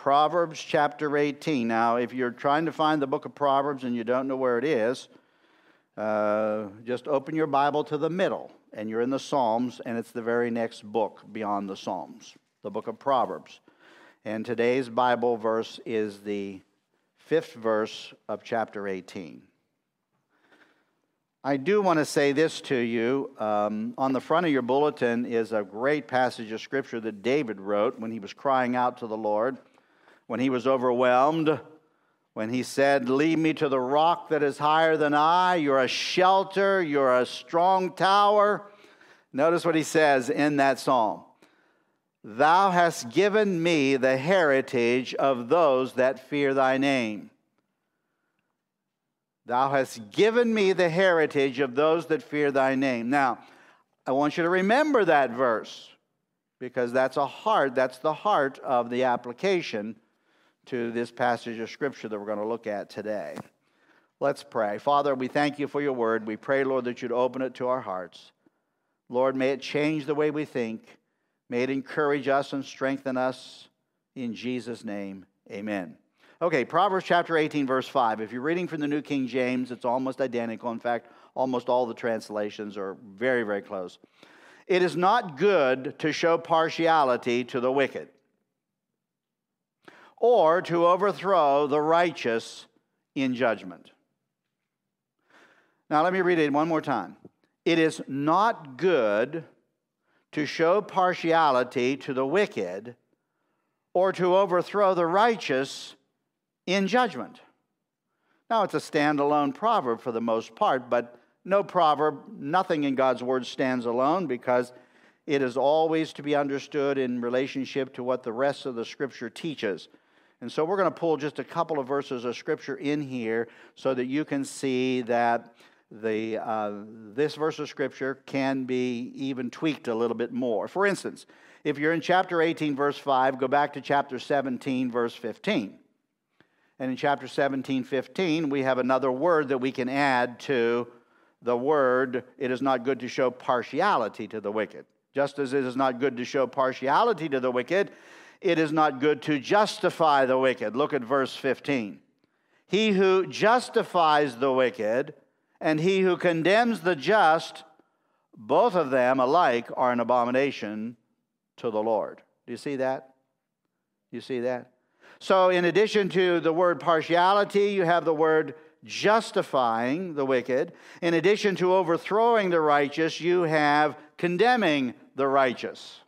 Proverbs chapter 18. Now, if you're trying to find the book of Proverbs and you don't know where it is, uh, just open your Bible to the middle, and you're in the Psalms, and it's the very next book beyond the Psalms, the book of Proverbs. And today's Bible verse is the fifth verse of chapter 18. I do want to say this to you. Um, on the front of your bulletin is a great passage of scripture that David wrote when he was crying out to the Lord, when he was overwhelmed when he said, Lead me to the rock that is higher than I. You're a shelter, you're a strong tower. Notice what he says in that psalm Thou hast given me the heritage of those that fear thy name. Thou hast given me the heritage of those that fear thy name. Now, I want you to remember that verse because that's a heart, that's the heart of the application to this passage of Scripture that we're going to look at today. Let's pray. Father, we thank you for your word. We pray, Lord, that you'd open it to our hearts. Lord, may it change the way we think. May it encourage us and strengthen us. In Jesus' name, amen. Okay, Proverbs chapter 18, verse 5. If you're reading from the New King James, it's almost identical. In fact, almost all the translations are very, very close. It is not good to show partiality to the wicked or to overthrow the righteous in judgment. Now, let me read it one more time. It is not good to show partiality to the wicked or to overthrow the righteous in judgment. Now, it's a standalone proverb for the most part, but no proverb, nothing in God's word stands alone because it is always to be understood in relationship to what the rest of the scripture teaches. And so we're going to pull just a couple of verses of scripture in here so that you can see that the, uh, this verse of scripture can be even tweaked a little bit more. For instance, if you're in chapter 18, verse 5, go back to chapter 17, verse 15. And in chapter 17, 15, we have another word that we can add to the word, it is not good to show partiality to the wicked. Just as it is not good to show partiality to the wicked, it is not good to justify the wicked. Look at verse 15. He who justifies the wicked and he who condemns the just, both of them alike are an abomination to the Lord. Do you see that? You see that? So, in addition to the word partiality, you have the word justifying the wicked. In addition to overthrowing the righteous, you have condemning the righteous.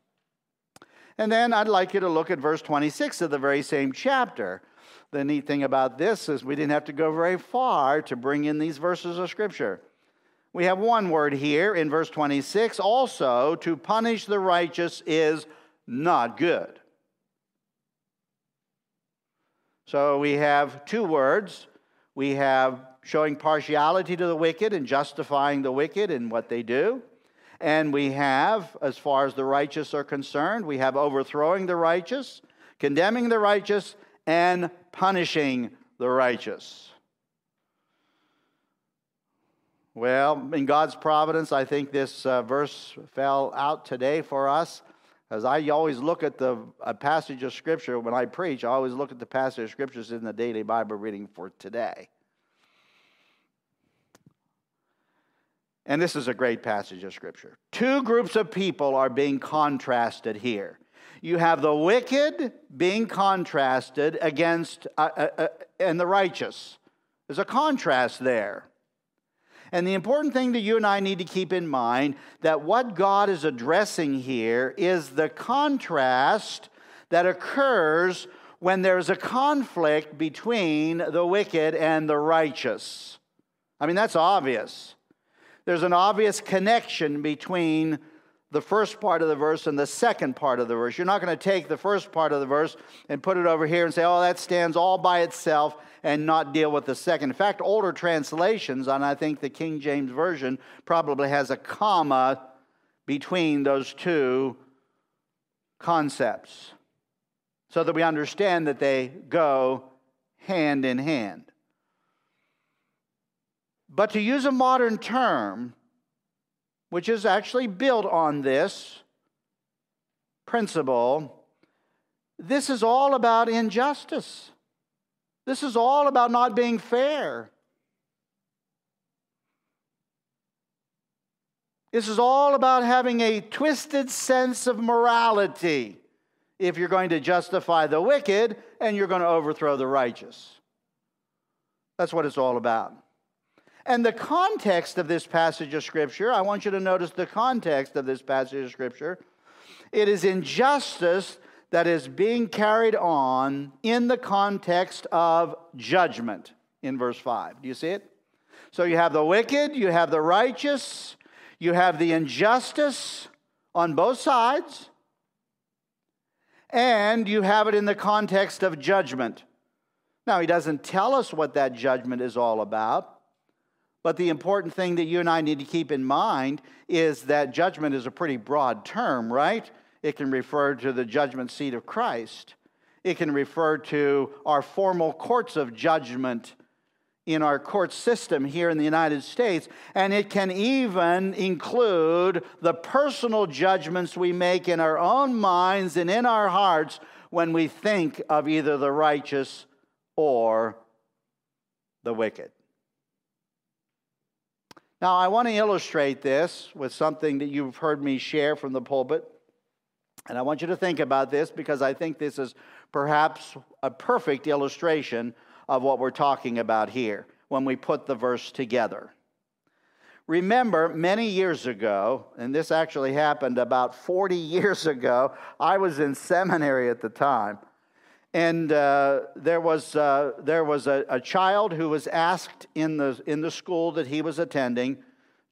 And then I'd like you to look at verse 26 of the very same chapter. The neat thing about this is we didn't have to go very far to bring in these verses of Scripture. We have one word here in verse 26 also, to punish the righteous is not good. So we have two words. We have showing partiality to the wicked and justifying the wicked in what they do. And we have, as far as the righteous are concerned, we have overthrowing the righteous, condemning the righteous, and punishing the righteous. Well, in God's providence, I think this uh, verse fell out today for us. As I always look at the a passage of Scripture when I preach, I always look at the passage of Scriptures in the daily Bible reading for today. And this is a great passage of Scripture. Two groups of people are being contrasted here. You have the wicked being contrasted against uh, uh, uh, and the righteous. There's a contrast there. And the important thing that you and I need to keep in mind that what God is addressing here is the contrast that occurs when there's a conflict between the wicked and the righteous. I mean, that's obvious there's an obvious connection between the first part of the verse and the second part of the verse. You're not going to take the first part of the verse and put it over here and say, oh, that stands all by itself and not deal with the second. In fact, older translations, and I think the King James Version probably has a comma between those two concepts so that we understand that they go hand in hand. But to use a modern term, which is actually built on this principle, this is all about injustice. This is all about not being fair. This is all about having a twisted sense of morality if you're going to justify the wicked and you're going to overthrow the righteous. That's what it's all about. And the context of this passage of Scripture, I want you to notice the context of this passage of Scripture. It is injustice that is being carried on in the context of judgment in verse 5. Do you see it? So you have the wicked, you have the righteous, you have the injustice on both sides, and you have it in the context of judgment. Now, he doesn't tell us what that judgment is all about, but the important thing that you and I need to keep in mind is that judgment is a pretty broad term, right? It can refer to the judgment seat of Christ. It can refer to our formal courts of judgment in our court system here in the United States. And it can even include the personal judgments we make in our own minds and in our hearts when we think of either the righteous or the wicked. Now, I want to illustrate this with something that you've heard me share from the pulpit. And I want you to think about this because I think this is perhaps a perfect illustration of what we're talking about here when we put the verse together. Remember, many years ago, and this actually happened about 40 years ago, I was in seminary at the time. And uh, there was, uh, there was a, a, child who was asked in the, in the school that he was attending,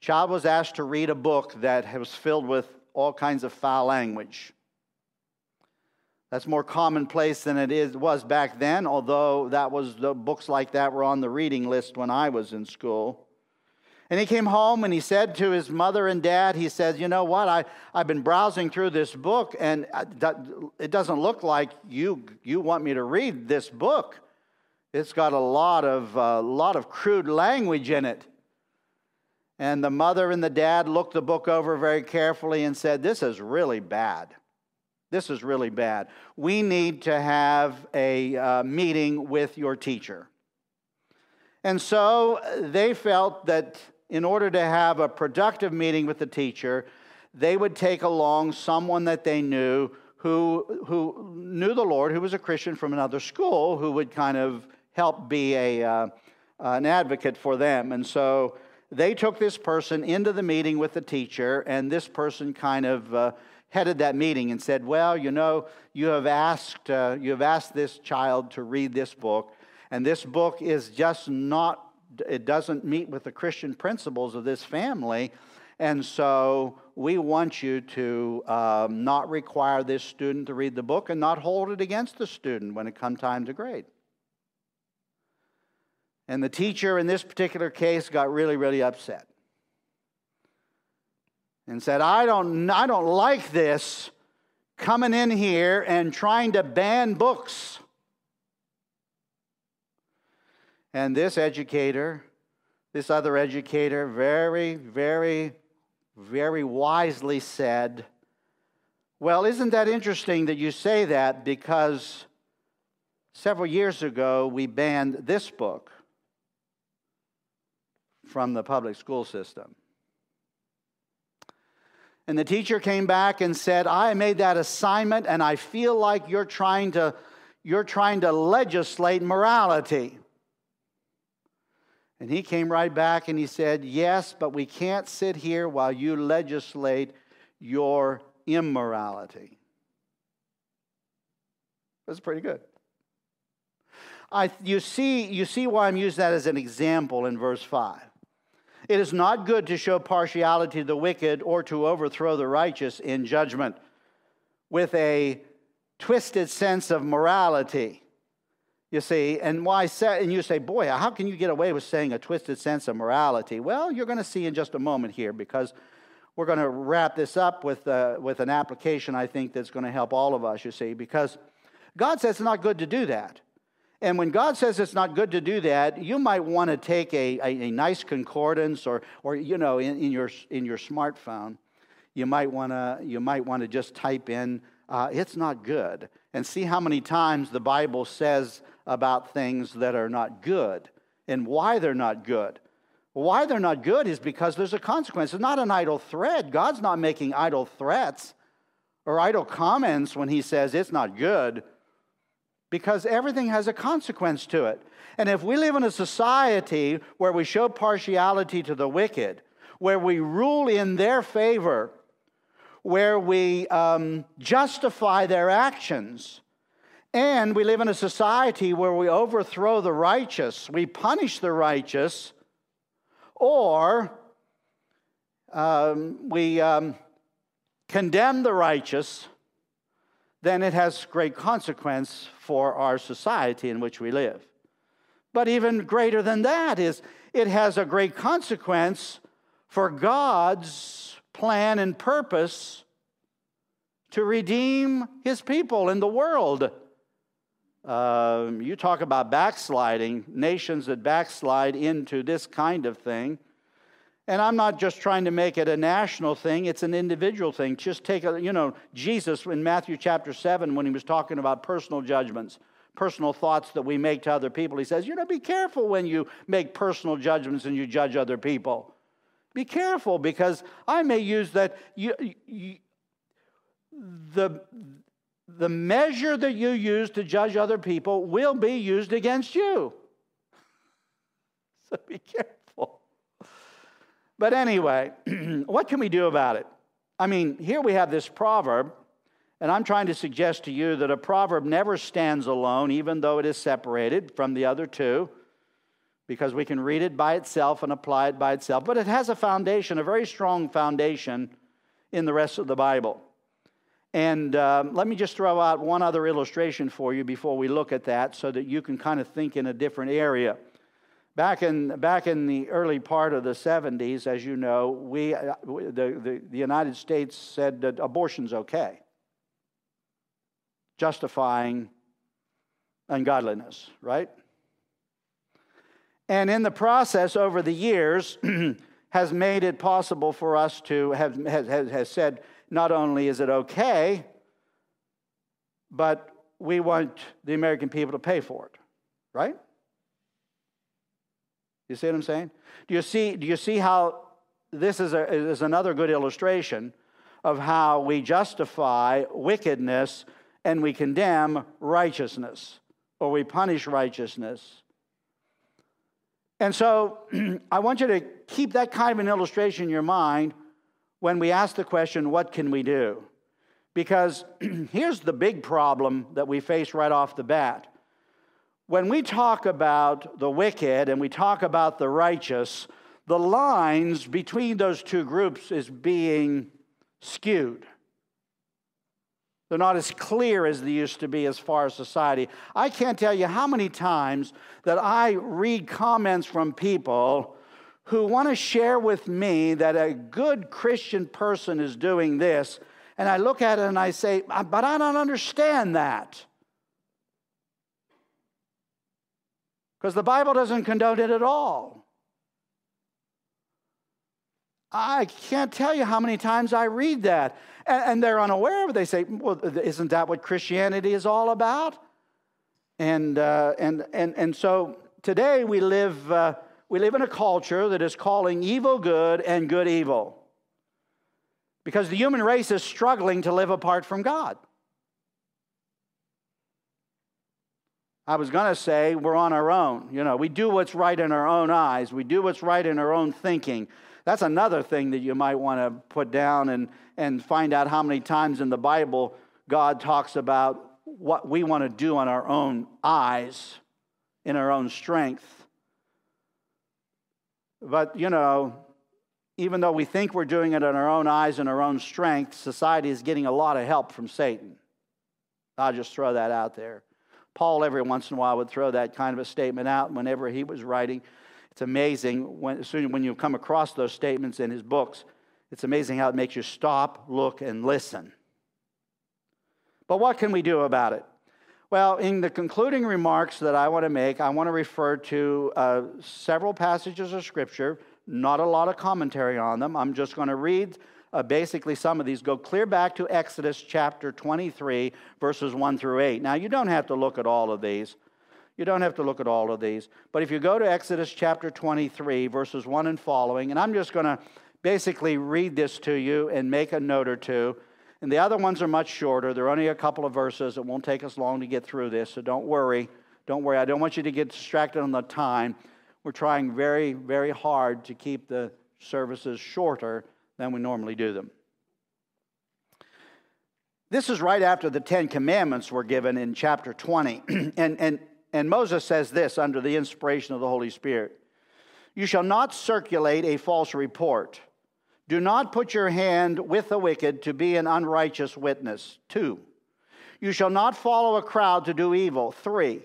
child was asked to read a book that was filled with all kinds of foul language. That's more commonplace than it is, was back then, although that was the books like that were on the reading list when I was in school. And he came home and he said to his mother and dad, he says, You know what? I, I've been browsing through this book and it doesn't look like you, you want me to read this book. It's got a lot of, uh, lot of crude language in it. And the mother and the dad looked the book over very carefully and said, This is really bad. This is really bad. We need to have a uh, meeting with your teacher. And so uh, they felt that in order to have a productive meeting with the teacher, they would take along someone that they knew who, who knew the Lord, who was a Christian from another school, who would kind of help be a, uh, an advocate for them. And so they took this person into the meeting with the teacher, and this person kind of uh, headed that meeting and said, Well, you know, you have asked, uh, you have asked this child to read this book, and this book is just not, it doesn't meet with the Christian principles of this family. And so we want you to um, not require this student to read the book and not hold it against the student when it comes time to grade. And the teacher in this particular case got really, really upset and said, I don't, I don't like this coming in here and trying to ban books. And this educator, this other educator, very, very, very wisely said, Well, isn't that interesting that you say that because several years ago we banned this book from the public school system? And the teacher came back and said, I made that assignment and I feel like you're trying to, you're trying to legislate morality. And he came right back and he said, Yes, but we can't sit here while you legislate your immorality. That's pretty good. I, you, see, you see why I'm using that as an example in verse 5. It is not good to show partiality to the wicked or to overthrow the righteous in judgment with a twisted sense of morality. You see, and why say, and you say, boy, how can you get away with saying a twisted sense of morality? Well, you're going to see in just a moment here because we're going to wrap this up with, uh, with an application I think that's going to help all of us, you see, because God says it's not good to do that. And when God says it's not good to do that, you might want to take a, a, a nice concordance or, or you know, in, in, your, in your smartphone, you might want to you might want to just type in uh, it's not good. And see how many times the Bible says about things that are not good and why they're not good. Why they're not good is because there's a consequence. It's not an idle threat. God's not making idle threats or idle comments when He says it's not good because everything has a consequence to it. And if we live in a society where we show partiality to the wicked, where we rule in their favor, where we um, justify their actions, and we live in a society where we overthrow the righteous, we punish the righteous, or um, we um, condemn the righteous, then it has great consequence for our society in which we live. But even greater than that is it has a great consequence for God's plan and purpose to redeem his people in the world. Um, you talk about backsliding, nations that backslide into this kind of thing. And I'm not just trying to make it a national thing, it's an individual thing. Just take a, you know, Jesus in Matthew chapter 7, when he was talking about personal judgments, personal thoughts that we make to other people, he says, you know, be careful when you make personal judgments and you judge other people. Be careful because I may use that. You, you, the, the measure that you use to judge other people will be used against you. So be careful. But anyway, what can we do about it? I mean, here we have this proverb, and I'm trying to suggest to you that a proverb never stands alone, even though it is separated from the other two, because we can read it by itself and apply it by itself. But it has a foundation, a very strong foundation in the rest of the Bible. And um, let me just throw out one other illustration for you before we look at that so that you can kind of think in a different area. Back in, back in the early part of the 70s, as you know, we, uh, the, the, the United States said that abortion's okay, justifying ungodliness, right? And in the process, over the years, has made it possible for us to have has, has said not only is it okay, but we want the American people to pay for it, right? You see what I'm saying? Do you see, do you see how this is, a, is another good illustration of how we justify wickedness and we condemn righteousness or we punish righteousness? And so I want you to keep that kind of an illustration in your mind when we ask the question, what can we do? Because here's the big problem that we face right off the bat. When we talk about the wicked and we talk about the righteous, the lines between those two groups is being skewed. They're not as clear as they used to be as far as society. I can't tell you how many times that I read comments from people who want to share with me that a good Christian person is doing this, and I look at it and I say, but I don't understand that. Because the Bible doesn't condone it at all. I can't tell you how many times I read that. And, and, they're unaware of it. They say, well, isn't that what Christianity is all about? And, uh, and, and, and so today we live. Uh, we live in a culture that is calling evil good and good evil because the human race is struggling to live apart from God. I was going to say we're on our own. You know, we do what's right in our own eyes, we do what's right in our own thinking. That's another thing that you might want to put down and, and find out how many times in the Bible God talks about what we want to do on our own eyes, in our own strength. But, you know, even though we think we're doing it in our own eyes and our own strength, society is getting a lot of help from Satan. I'll just throw that out there. Paul, every once in a while, would throw that kind of a statement out whenever he was writing. It's amazing when, soon when you come across those statements in his books, it's amazing how it makes you stop, look, and listen. But what can we do about it? Well, in the concluding remarks that I want to make, I want to refer to uh, several passages of Scripture, not a lot of commentary on them. I'm just going to read uh, basically some of these go clear back to Exodus chapter 23, verses 1 through 8. Now, you don't have to look at all of these. You don't have to look at all of these. But if you go to Exodus chapter 23, verses 1 and following, and I'm just going to basically read this to you and make a note or two. And the other ones are much shorter. They're only a couple of verses. It won't take us long to get through this, so don't worry. Don't worry. I don't want you to get distracted on the time. We're trying very, very hard to keep the services shorter than we normally do them. This is right after the Ten Commandments were given in chapter 20. and, and, and Moses says this under the inspiration of the Holy Spirit You shall not circulate a false report. Do not put your hand with the wicked to be an unrighteous witness. Two, you shall not follow a crowd to do evil. Three,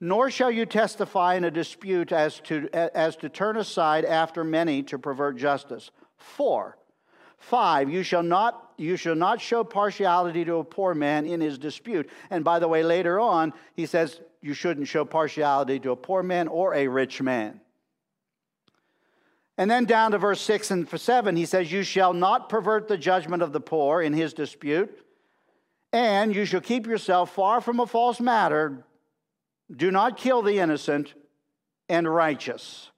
nor shall you testify in a dispute as to, as to turn aside after many to pervert justice. Four, five, you shall not you shall not show partiality to a poor man in his dispute. And by the way, later on, he says you shouldn't show partiality to a poor man or a rich man. And then down to verse 6 and 7, he says, You shall not pervert the judgment of the poor in his dispute, and you shall keep yourself far from a false matter, do not kill the innocent and righteous.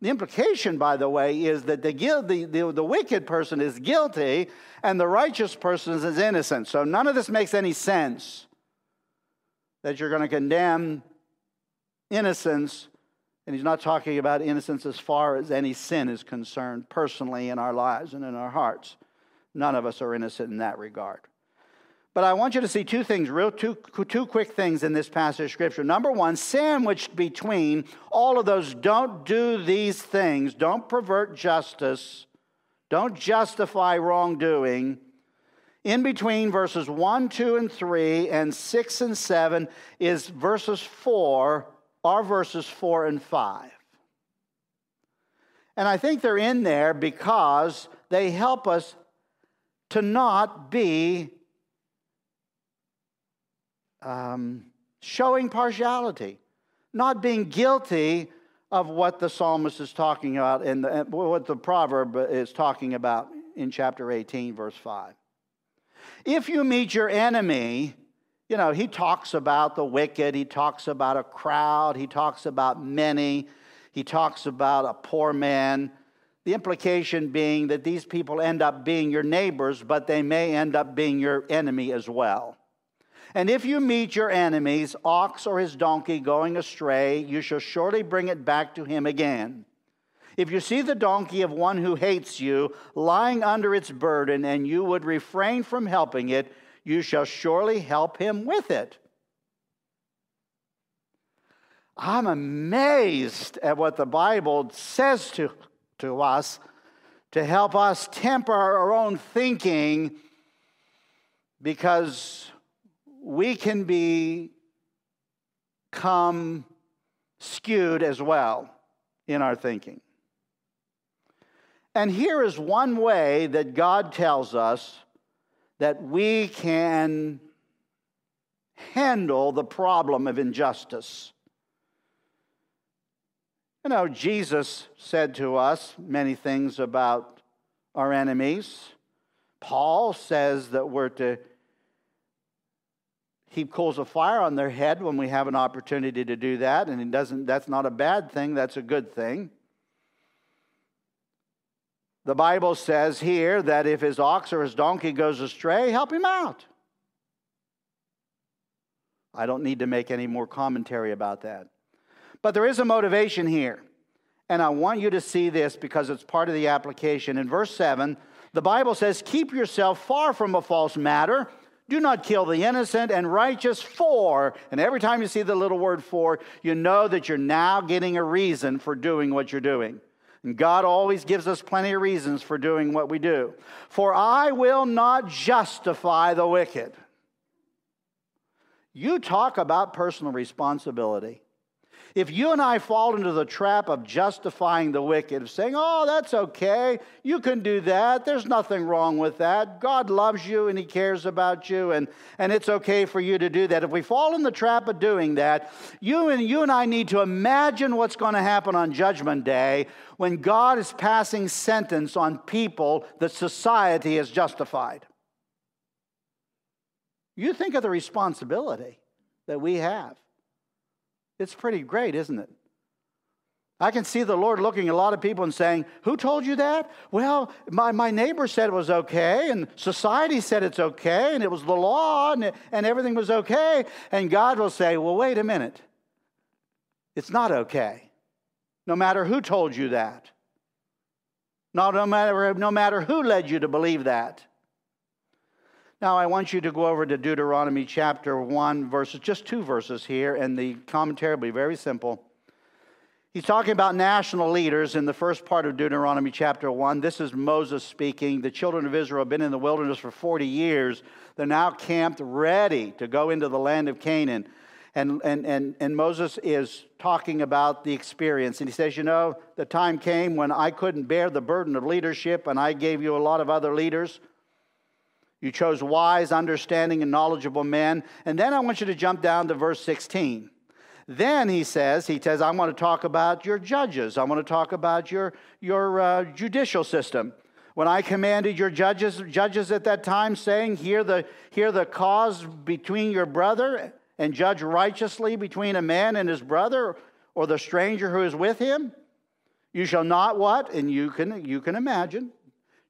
The implication, by the way, is that the, the, the, the, wicked person is guilty and the righteous person is innocent. So none of this makes any sense that you're going to condemn innocence. And he's not talking about innocence as far as any sin is concerned, personally in our lives and in our hearts. None of us are innocent in that regard. But I want you to see two things, real two, two quick things in this passage of scripture. Number one, sandwiched between all of those don't do these things, don't pervert justice, don't justify wrongdoing. In between verses 1, 2, and 3, and 6 and 7 is verses 4, are verses 4 and 5. And I think they're in there because they help us to not be um, showing partiality, not being guilty of what the psalmist is talking about and what the proverb is talking about in chapter 18, verse 5. If you meet your enemy, you know, he talks about the wicked, he talks about a crowd, he talks about many, he talks about a poor man. The implication being that these people end up being your neighbors, but they may end up being your enemy as well. And if you meet your enemy's ox or his donkey going astray, you shall surely bring it back to him again. If you see the donkey of one who hates you lying under its burden, and you would refrain from helping it, you shall surely help him with it. I'm amazed at what the Bible says to, to us to help us temper our own thinking because we can be come skewed as well in our thinking. And here is one way that God tells us that we can handle the problem of injustice. You know, Jesus said to us many things about our enemies. Paul says that we're to heap coals of fire on their head when we have an opportunity to do that, and it doesn't, that's not a bad thing, that's a good thing. The Bible says here that if his ox or his donkey goes astray, help him out. I don't need to make any more commentary about that. But there is a motivation here. And I want you to see this because it's part of the application. In verse 7, the Bible says, Keep yourself far from a false matter do not kill the innocent and righteous for. And every time you see the little word for, you know that you're now getting a reason for doing what you're doing. And God always gives us plenty of reasons for doing what we do. For I will not justify the wicked. You talk about personal responsibility. If you and I fall into the trap of justifying the wicked, of saying, oh, that's okay, you can do that, there's nothing wrong with that, God loves you and He cares about you, and, and it's okay for you to do that. If we fall in the trap of doing that, you and, you and I need to imagine what's going to happen on Judgment Day when God is passing sentence on people that society has justified. You think of the responsibility that we have. It's pretty great, isn't it? I can see the Lord looking at a lot of people and saying, Who told you that? Well, my, my neighbor said it was okay, and society said it's okay, and it was the law, and, and everything was okay. And God will say, Well, wait a minute. It's not okay. No matter who told you that. No, no, matter, no matter who led you to believe that. Now, I want you to go over to Deuteronomy chapter 1, verses, just two verses here, and the commentary will be very simple. He's talking about national leaders in the first part of Deuteronomy chapter 1. This is Moses speaking. The children of Israel have been in the wilderness for 40 years. They're now camped, ready to go into the land of Canaan. And, and, and, and Moses is talking about the experience. And he says, You know, the time came when I couldn't bear the burden of leadership, and I gave you a lot of other leaders. You chose wise, understanding, and knowledgeable men. And then I want you to jump down to verse 16. Then he says, he says, I want to talk about your judges. I want to talk about your, your uh, judicial system. When I commanded your judges, judges at that time, saying, hear the, hear the cause between your brother and judge righteously between a man and his brother or the stranger who is with him. You shall not what? And you can, you can imagine.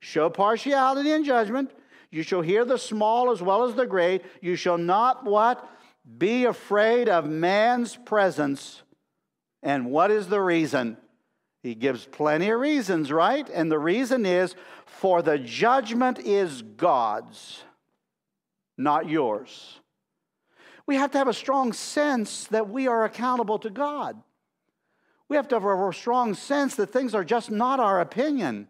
Show partiality in judgment you shall hear the small as well as the great. You shall not what? Be afraid of man's presence. And what is the reason? He gives plenty of reasons, right? And the reason is for the judgment is God's, not yours. We have to have a strong sense that we are accountable to God. We have to have a strong sense that things are just not our opinion.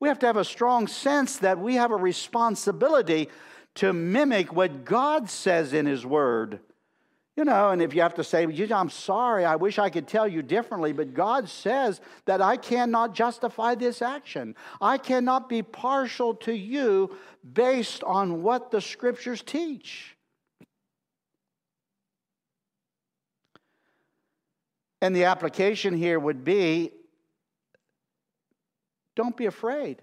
We have to have a strong sense that we have a responsibility to mimic what God says in His Word. You know, and if you have to say, I'm sorry, I wish I could tell you differently, but God says that I cannot justify this action. I cannot be partial to you based on what the Scriptures teach. And the application here would be don't be afraid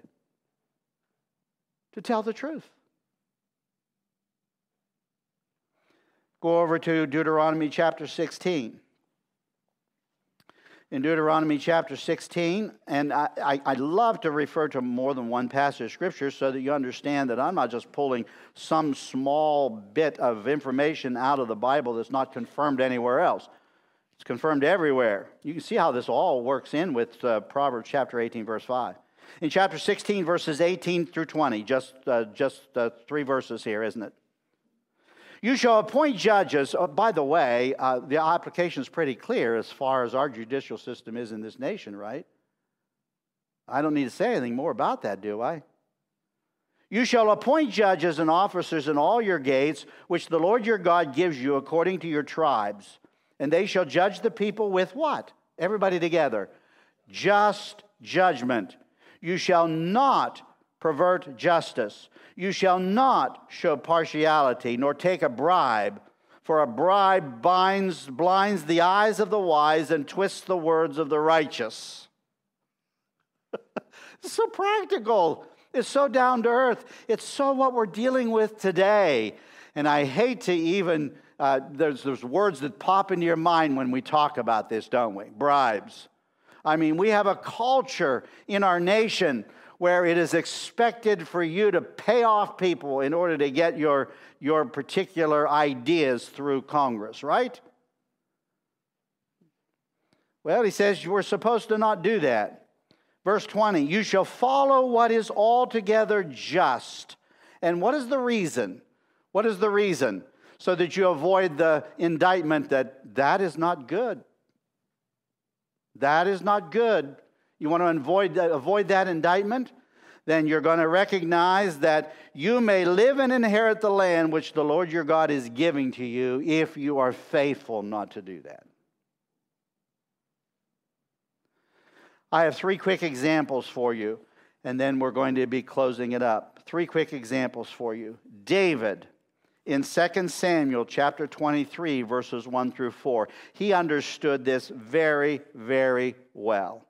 to tell the truth. Go over to Deuteronomy chapter 16. In Deuteronomy chapter 16, and I, I, I, love to refer to more than one passage of scripture so that you understand that I'm not just pulling some small bit of information out of the Bible that's not confirmed anywhere else. It's confirmed everywhere. You can see how this all works in with uh, Proverbs chapter 18, verse 5 in chapter 16, verses 18 through 20. Just, uh, just uh, three verses here, isn't it? You shall appoint judges. Oh, by the way, uh, the application is pretty clear as far as our judicial system is in this nation, right? I don't need to say anything more about that, do I? You shall appoint judges and officers in all your gates, which the Lord your God gives you according to your tribes. And they shall judge the people with what? Everybody together. Just judgment. You shall not pervert justice. You shall not show partiality, nor take a bribe, for a bribe binds, blinds the eyes of the wise and twists the words of the righteous. it's so practical. It's so down to earth. It's so what we're dealing with today. And I hate to even, uh, there's, there's words that pop into your mind when we talk about this, don't we? Bribes. I mean, we have a culture in our nation where it is expected for you to pay off people in order to get your, your particular ideas through Congress, right? Well, he says we're supposed to not do that. Verse 20, you shall follow what is altogether just. And what is the reason? What is the reason? So that you avoid the indictment that that is not good. That is not good. You want to avoid, avoid that indictment? Then you're going to recognize that you may live and inherit the land which the Lord your God is giving to you if you are faithful not to do that. I have three quick examples for you, and then we're going to be closing it up. Three quick examples for you. David in 2 Samuel chapter 23, verses 1 through 4. He understood this very, very well.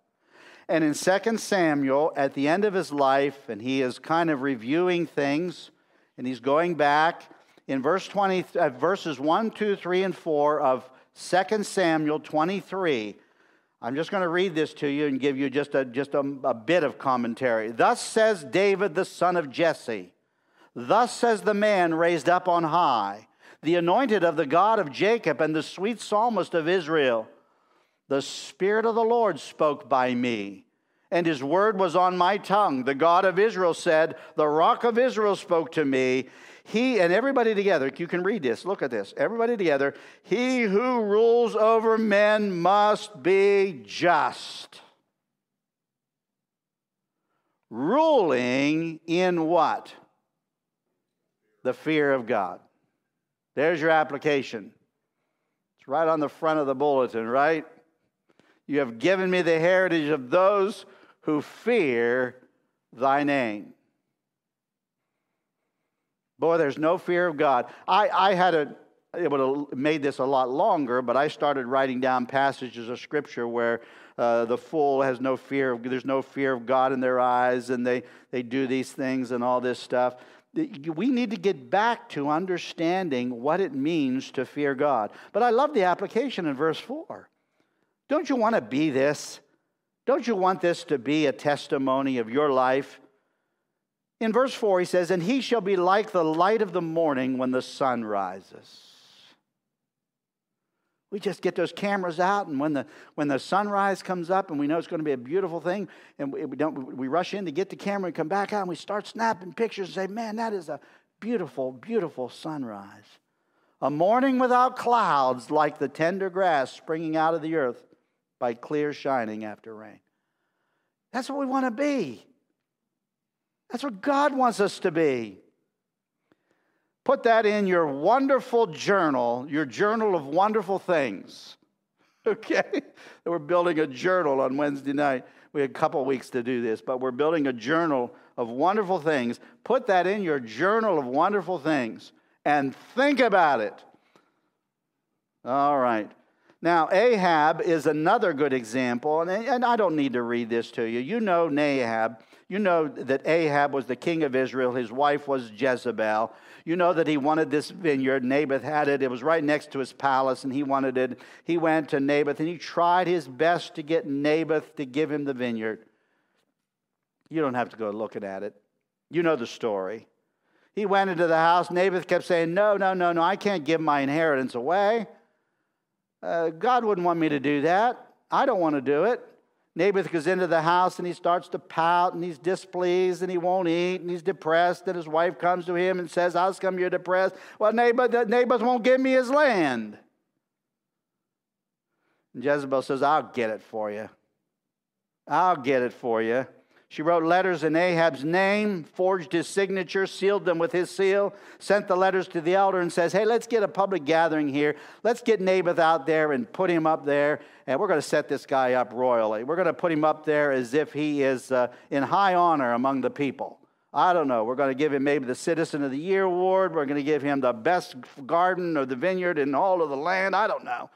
And in 2 Samuel, at the end of his life, and he is kind of reviewing things, and he's going back in verse 20, uh, verses 1, 2, 3, and 4 of 2 Samuel 23. I'm just going to read this to you and give you just, a, just a, a bit of commentary. Thus says David, the son of Jesse. Thus says the man raised up on high, the anointed of the God of Jacob and the sweet psalmist of Israel. The Spirit of the Lord spoke by me, and his word was on my tongue. The God of Israel said, The rock of Israel spoke to me. He and everybody together, you can read this, look at this. Everybody together, he who rules over men must be just. Ruling in what? The fear of God. There's your application. It's right on the front of the bulletin, right? You have given me the heritage of those who fear thy name. Boy, there's no fear of God. I, I had a, it would have made this a lot longer, but I started writing down passages of Scripture where uh, the fool has no fear, there's no fear of God in their eyes, and they, they do these things and all this stuff. We need to get back to understanding what it means to fear God. But I love the application in verse 4. Don't you want to be this? Don't you want this to be a testimony of your life? In verse 4, he says, And he shall be like the light of the morning when the sun rises. We just get those cameras out, and when the, when the sunrise comes up and we know it's going to be a beautiful thing, and we, don't, we rush in to get the camera and come back out, and we start snapping pictures and say, Man, that is a beautiful, beautiful sunrise. A morning without clouds, like the tender grass springing out of the earth by clear shining after rain. That's what we want to be. That's what God wants us to be. Put that in your wonderful journal, your journal of wonderful things. Okay? We're building a journal on Wednesday night. We had a couple weeks to do this, but we're building a journal of wonderful things. Put that in your journal of wonderful things and think about it. All right. Now, Ahab is another good example, and, and I don't need to read this to you. You know Ahab. You know that Ahab was the king of Israel. His wife was Jezebel. You know that he wanted this vineyard. Naboth had it. It was right next to his palace, and he wanted it. He went to Naboth, and he tried his best to get Naboth to give him the vineyard. You don't have to go looking at it. You know the story. He went into the house. Naboth kept saying, No, no, no, no, I can't give my inheritance away. Uh, God wouldn't want me to do that. I don't want to do it. Naboth goes into the house and he starts to pout and he's displeased and he won't eat and he's depressed. And his wife comes to him and says, How come you're depressed? Well, Naboth, Naboth won't give me his land. And Jezebel says, I'll get it for you. I'll get it for you. She wrote letters in Ahab's name, forged his signature, sealed them with his seal, sent the letters to the elder, and says, Hey, let's get a public gathering here. Let's get Naboth out there and put him up there, and we're going to set this guy up royally. We're going to put him up there as if he is uh, in high honor among the people. I don't know. We're going to give him maybe the Citizen of the Year award. We're going to give him the best garden or the vineyard in all of the land. I don't know.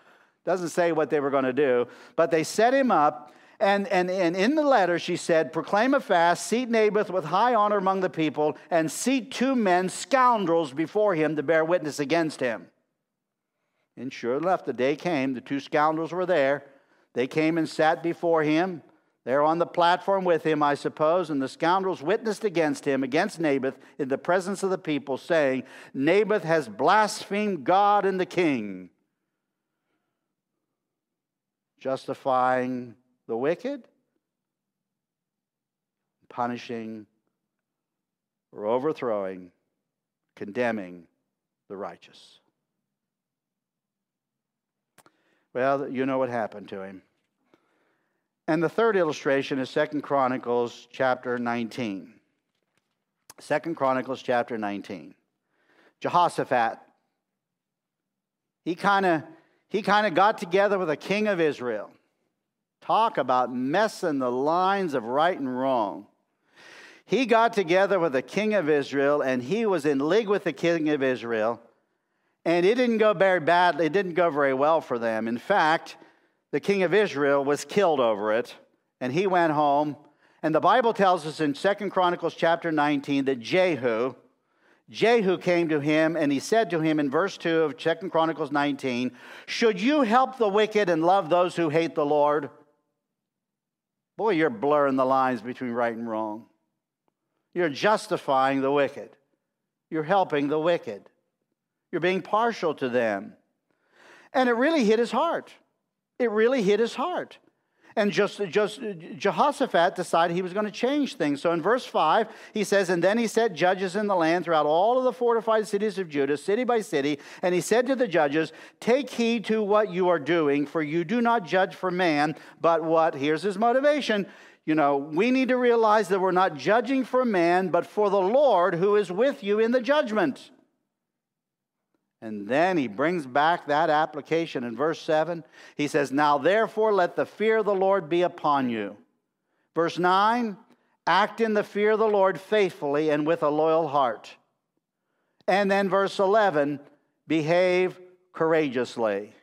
Doesn't say what they were going to do. But they set him up and, and, and in the letter, she said, Proclaim a fast, seat Naboth with high honor among the people, and seat two men, scoundrels, before him to bear witness against him. And sure enough, the day came, the two scoundrels were there. They came and sat before him. They're on the platform with him, I suppose, and the scoundrels witnessed against him, against Naboth, in the presence of the people, saying, Naboth has blasphemed God and the king, justifying the wicked, punishing or overthrowing, condemning the righteous. Well, you know what happened to him. And the third illustration is Second Chronicles chapter 19. Second Chronicles chapter 19. Jehoshaphat, he kind of he kind of got together with a king of Israel Talk about messing the lines of right and wrong. He got together with the king of Israel and he was in league with the king of Israel. And it didn't go very badly, it didn't go very well for them. In fact, the king of Israel was killed over it, and he went home. And the Bible tells us in Second Chronicles chapter 19 that Jehu, Jehu came to him and he said to him in verse 2 of Second Chronicles 19, Should you help the wicked and love those who hate the Lord? Boy, you're blurring the lines between right and wrong. You're justifying the wicked. You're helping the wicked. You're being partial to them. And it really hit his heart. It really hit his heart. And just, just Jehoshaphat decided he was going to change things. So in verse 5, he says, And then he set judges in the land throughout all of the fortified cities of Judah, city by city. And he said to the judges, Take heed to what you are doing, for you do not judge for man, but what? Here's his motivation. You know, we need to realize that we're not judging for man, but for the Lord who is with you in the judgment. And then he brings back that application in verse 7. He says, Now therefore let the fear of the Lord be upon you. Verse 9, act in the fear of the Lord faithfully and with a loyal heart. And then verse 11, behave courageously.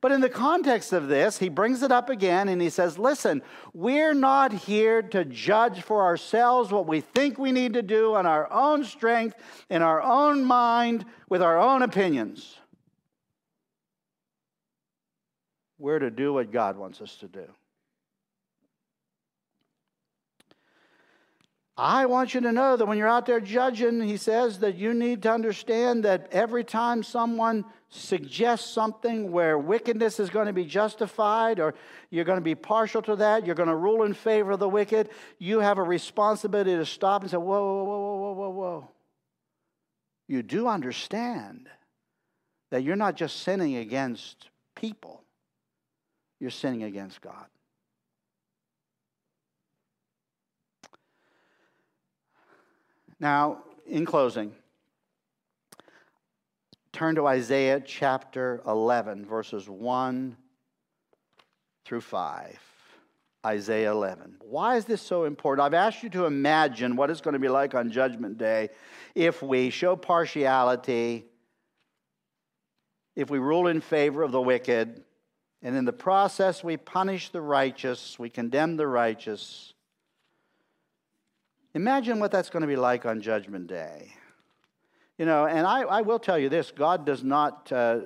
But in the context of this, he brings it up again and he says, Listen, we're not here to judge for ourselves what we think we need to do on our own strength, in our own mind, with our own opinions. We're to do what God wants us to do. I want you to know that when you're out there judging, he says that you need to understand that every time someone suggests something where wickedness is going to be justified or you're going to be partial to that, you're going to rule in favor of the wicked, you have a responsibility to stop and say, whoa, whoa, whoa, whoa, whoa, whoa. You do understand that you're not just sinning against people, you're sinning against God. Now, in closing, turn to Isaiah chapter 11, verses 1 through 5. Isaiah 11. Why is this so important? I've asked you to imagine what it's going to be like on Judgment Day if we show partiality, if we rule in favor of the wicked, and in the process we punish the righteous, we condemn the righteous. Imagine what that's going to be like on Judgment Day. You know, and I, I will tell you this God does not, uh,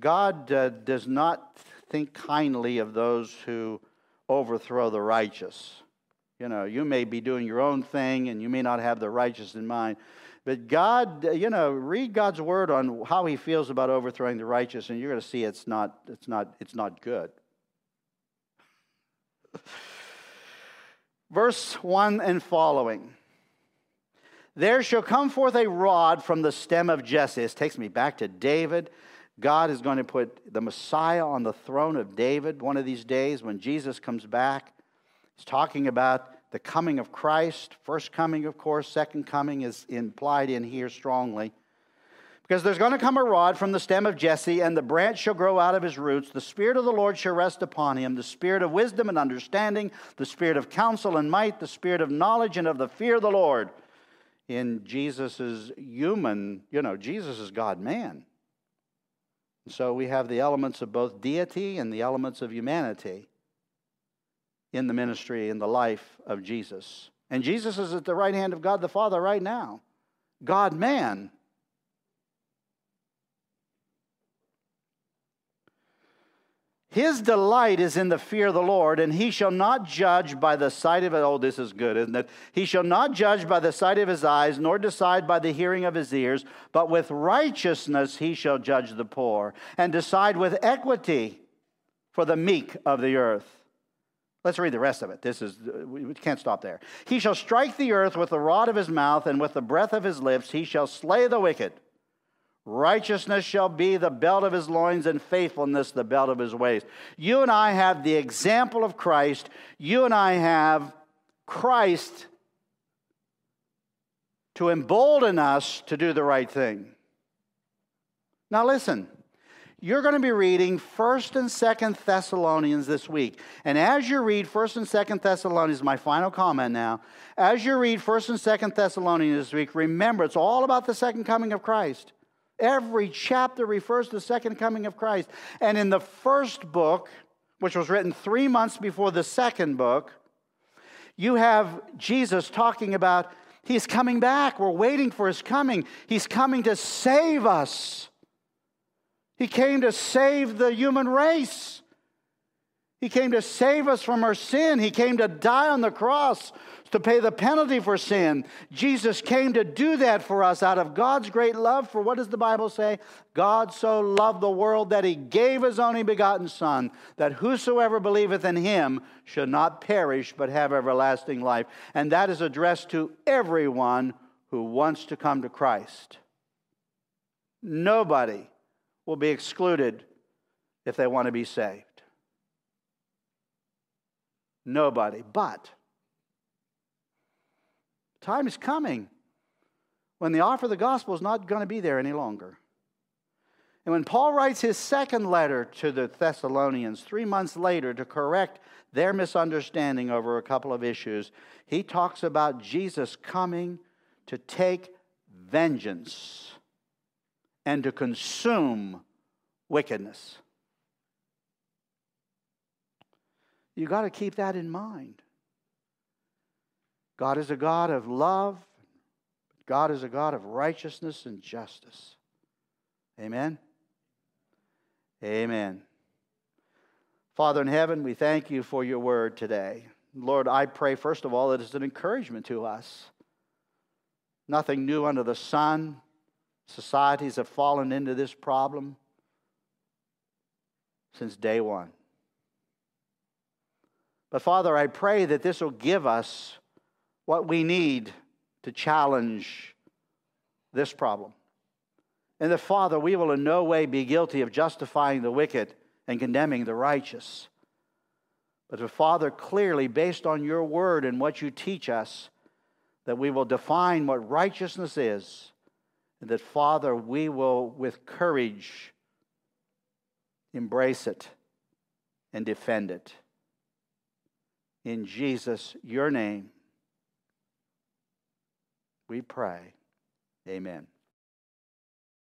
God uh, does not think kindly of those who overthrow the righteous. You know, you may be doing your own thing and you may not have the righteous in mind. But God, uh, you know, read God's word on how he feels about overthrowing the righteous, and you're going to see it's not, it's not, it's not good. Verse 1 and following. There shall come forth a rod from the stem of Jesse. This takes me back to David. God is going to put the Messiah on the throne of David one of these days when Jesus comes back. He's talking about the coming of Christ. First coming, of course, second coming is implied in here strongly. Because there's going to come a rod from the stem of Jesse, and the branch shall grow out of his roots. The Spirit of the Lord shall rest upon him the Spirit of wisdom and understanding, the Spirit of counsel and might, the Spirit of knowledge and of the fear of the Lord. In Jesus' human, you know, Jesus is God man. So we have the elements of both deity and the elements of humanity in the ministry, in the life of Jesus. And Jesus is at the right hand of God the Father right now. God man. His delight is in the fear of the Lord, and he shall not judge by the sight of it. Oh, this is good, isn't it? He shall not judge by the sight of his eyes, nor decide by the hearing of his ears, but with righteousness he shall judge the poor, and decide with equity for the meek of the earth. Let's read the rest of it. This is, we can't stop there. He shall strike the earth with the rod of his mouth, and with the breath of his lips he shall slay the wicked. Righteousness shall be the belt of his loins, and faithfulness the belt of his waist. You and I have the example of Christ. You and I have Christ to embolden us to do the right thing. Now, listen, you're going to be reading 1st and 2nd Thessalonians this week. And as you read 1st and 2nd Thessalonians, my final comment now, as you read 1st and 2nd Thessalonians this week, remember it's all about the second coming of Christ. Every chapter refers to the second coming of Christ. And in the first book, which was written three months before the second book, you have Jesus talking about he's coming back. We're waiting for his coming. He's coming to save us. He came to save the human race. He came to save us from our sin. He came to die on the cross to pay the penalty for sin. Jesus came to do that for us out of God's great love. For what does the Bible say? God so loved the world that he gave his only begotten Son, that whosoever believeth in him should not perish but have everlasting life. And that is addressed to everyone who wants to come to Christ. Nobody will be excluded if they want to be saved. Nobody. But time is coming when the offer of the gospel is not going to be there any longer. And when Paul writes his second letter to the Thessalonians three months later to correct their misunderstanding over a couple of issues, he talks about Jesus coming to take vengeance and to consume wickedness. You got to keep that in mind. God is a God of love. God is a God of righteousness and justice. Amen. Amen. Father in heaven, we thank you for your word today. Lord, I pray, first of all, that it's an encouragement to us. Nothing new under the sun. Societies have fallen into this problem since day one. But Father, I pray that this will give us what we need to challenge this problem. And that, Father, we will in no way be guilty of justifying the wicked and condemning the righteous. But, the Father, clearly, based on your word and what you teach us, that we will define what righteousness is and that, Father, we will with courage embrace it and defend it. In Jesus, your name, we pray. Amen.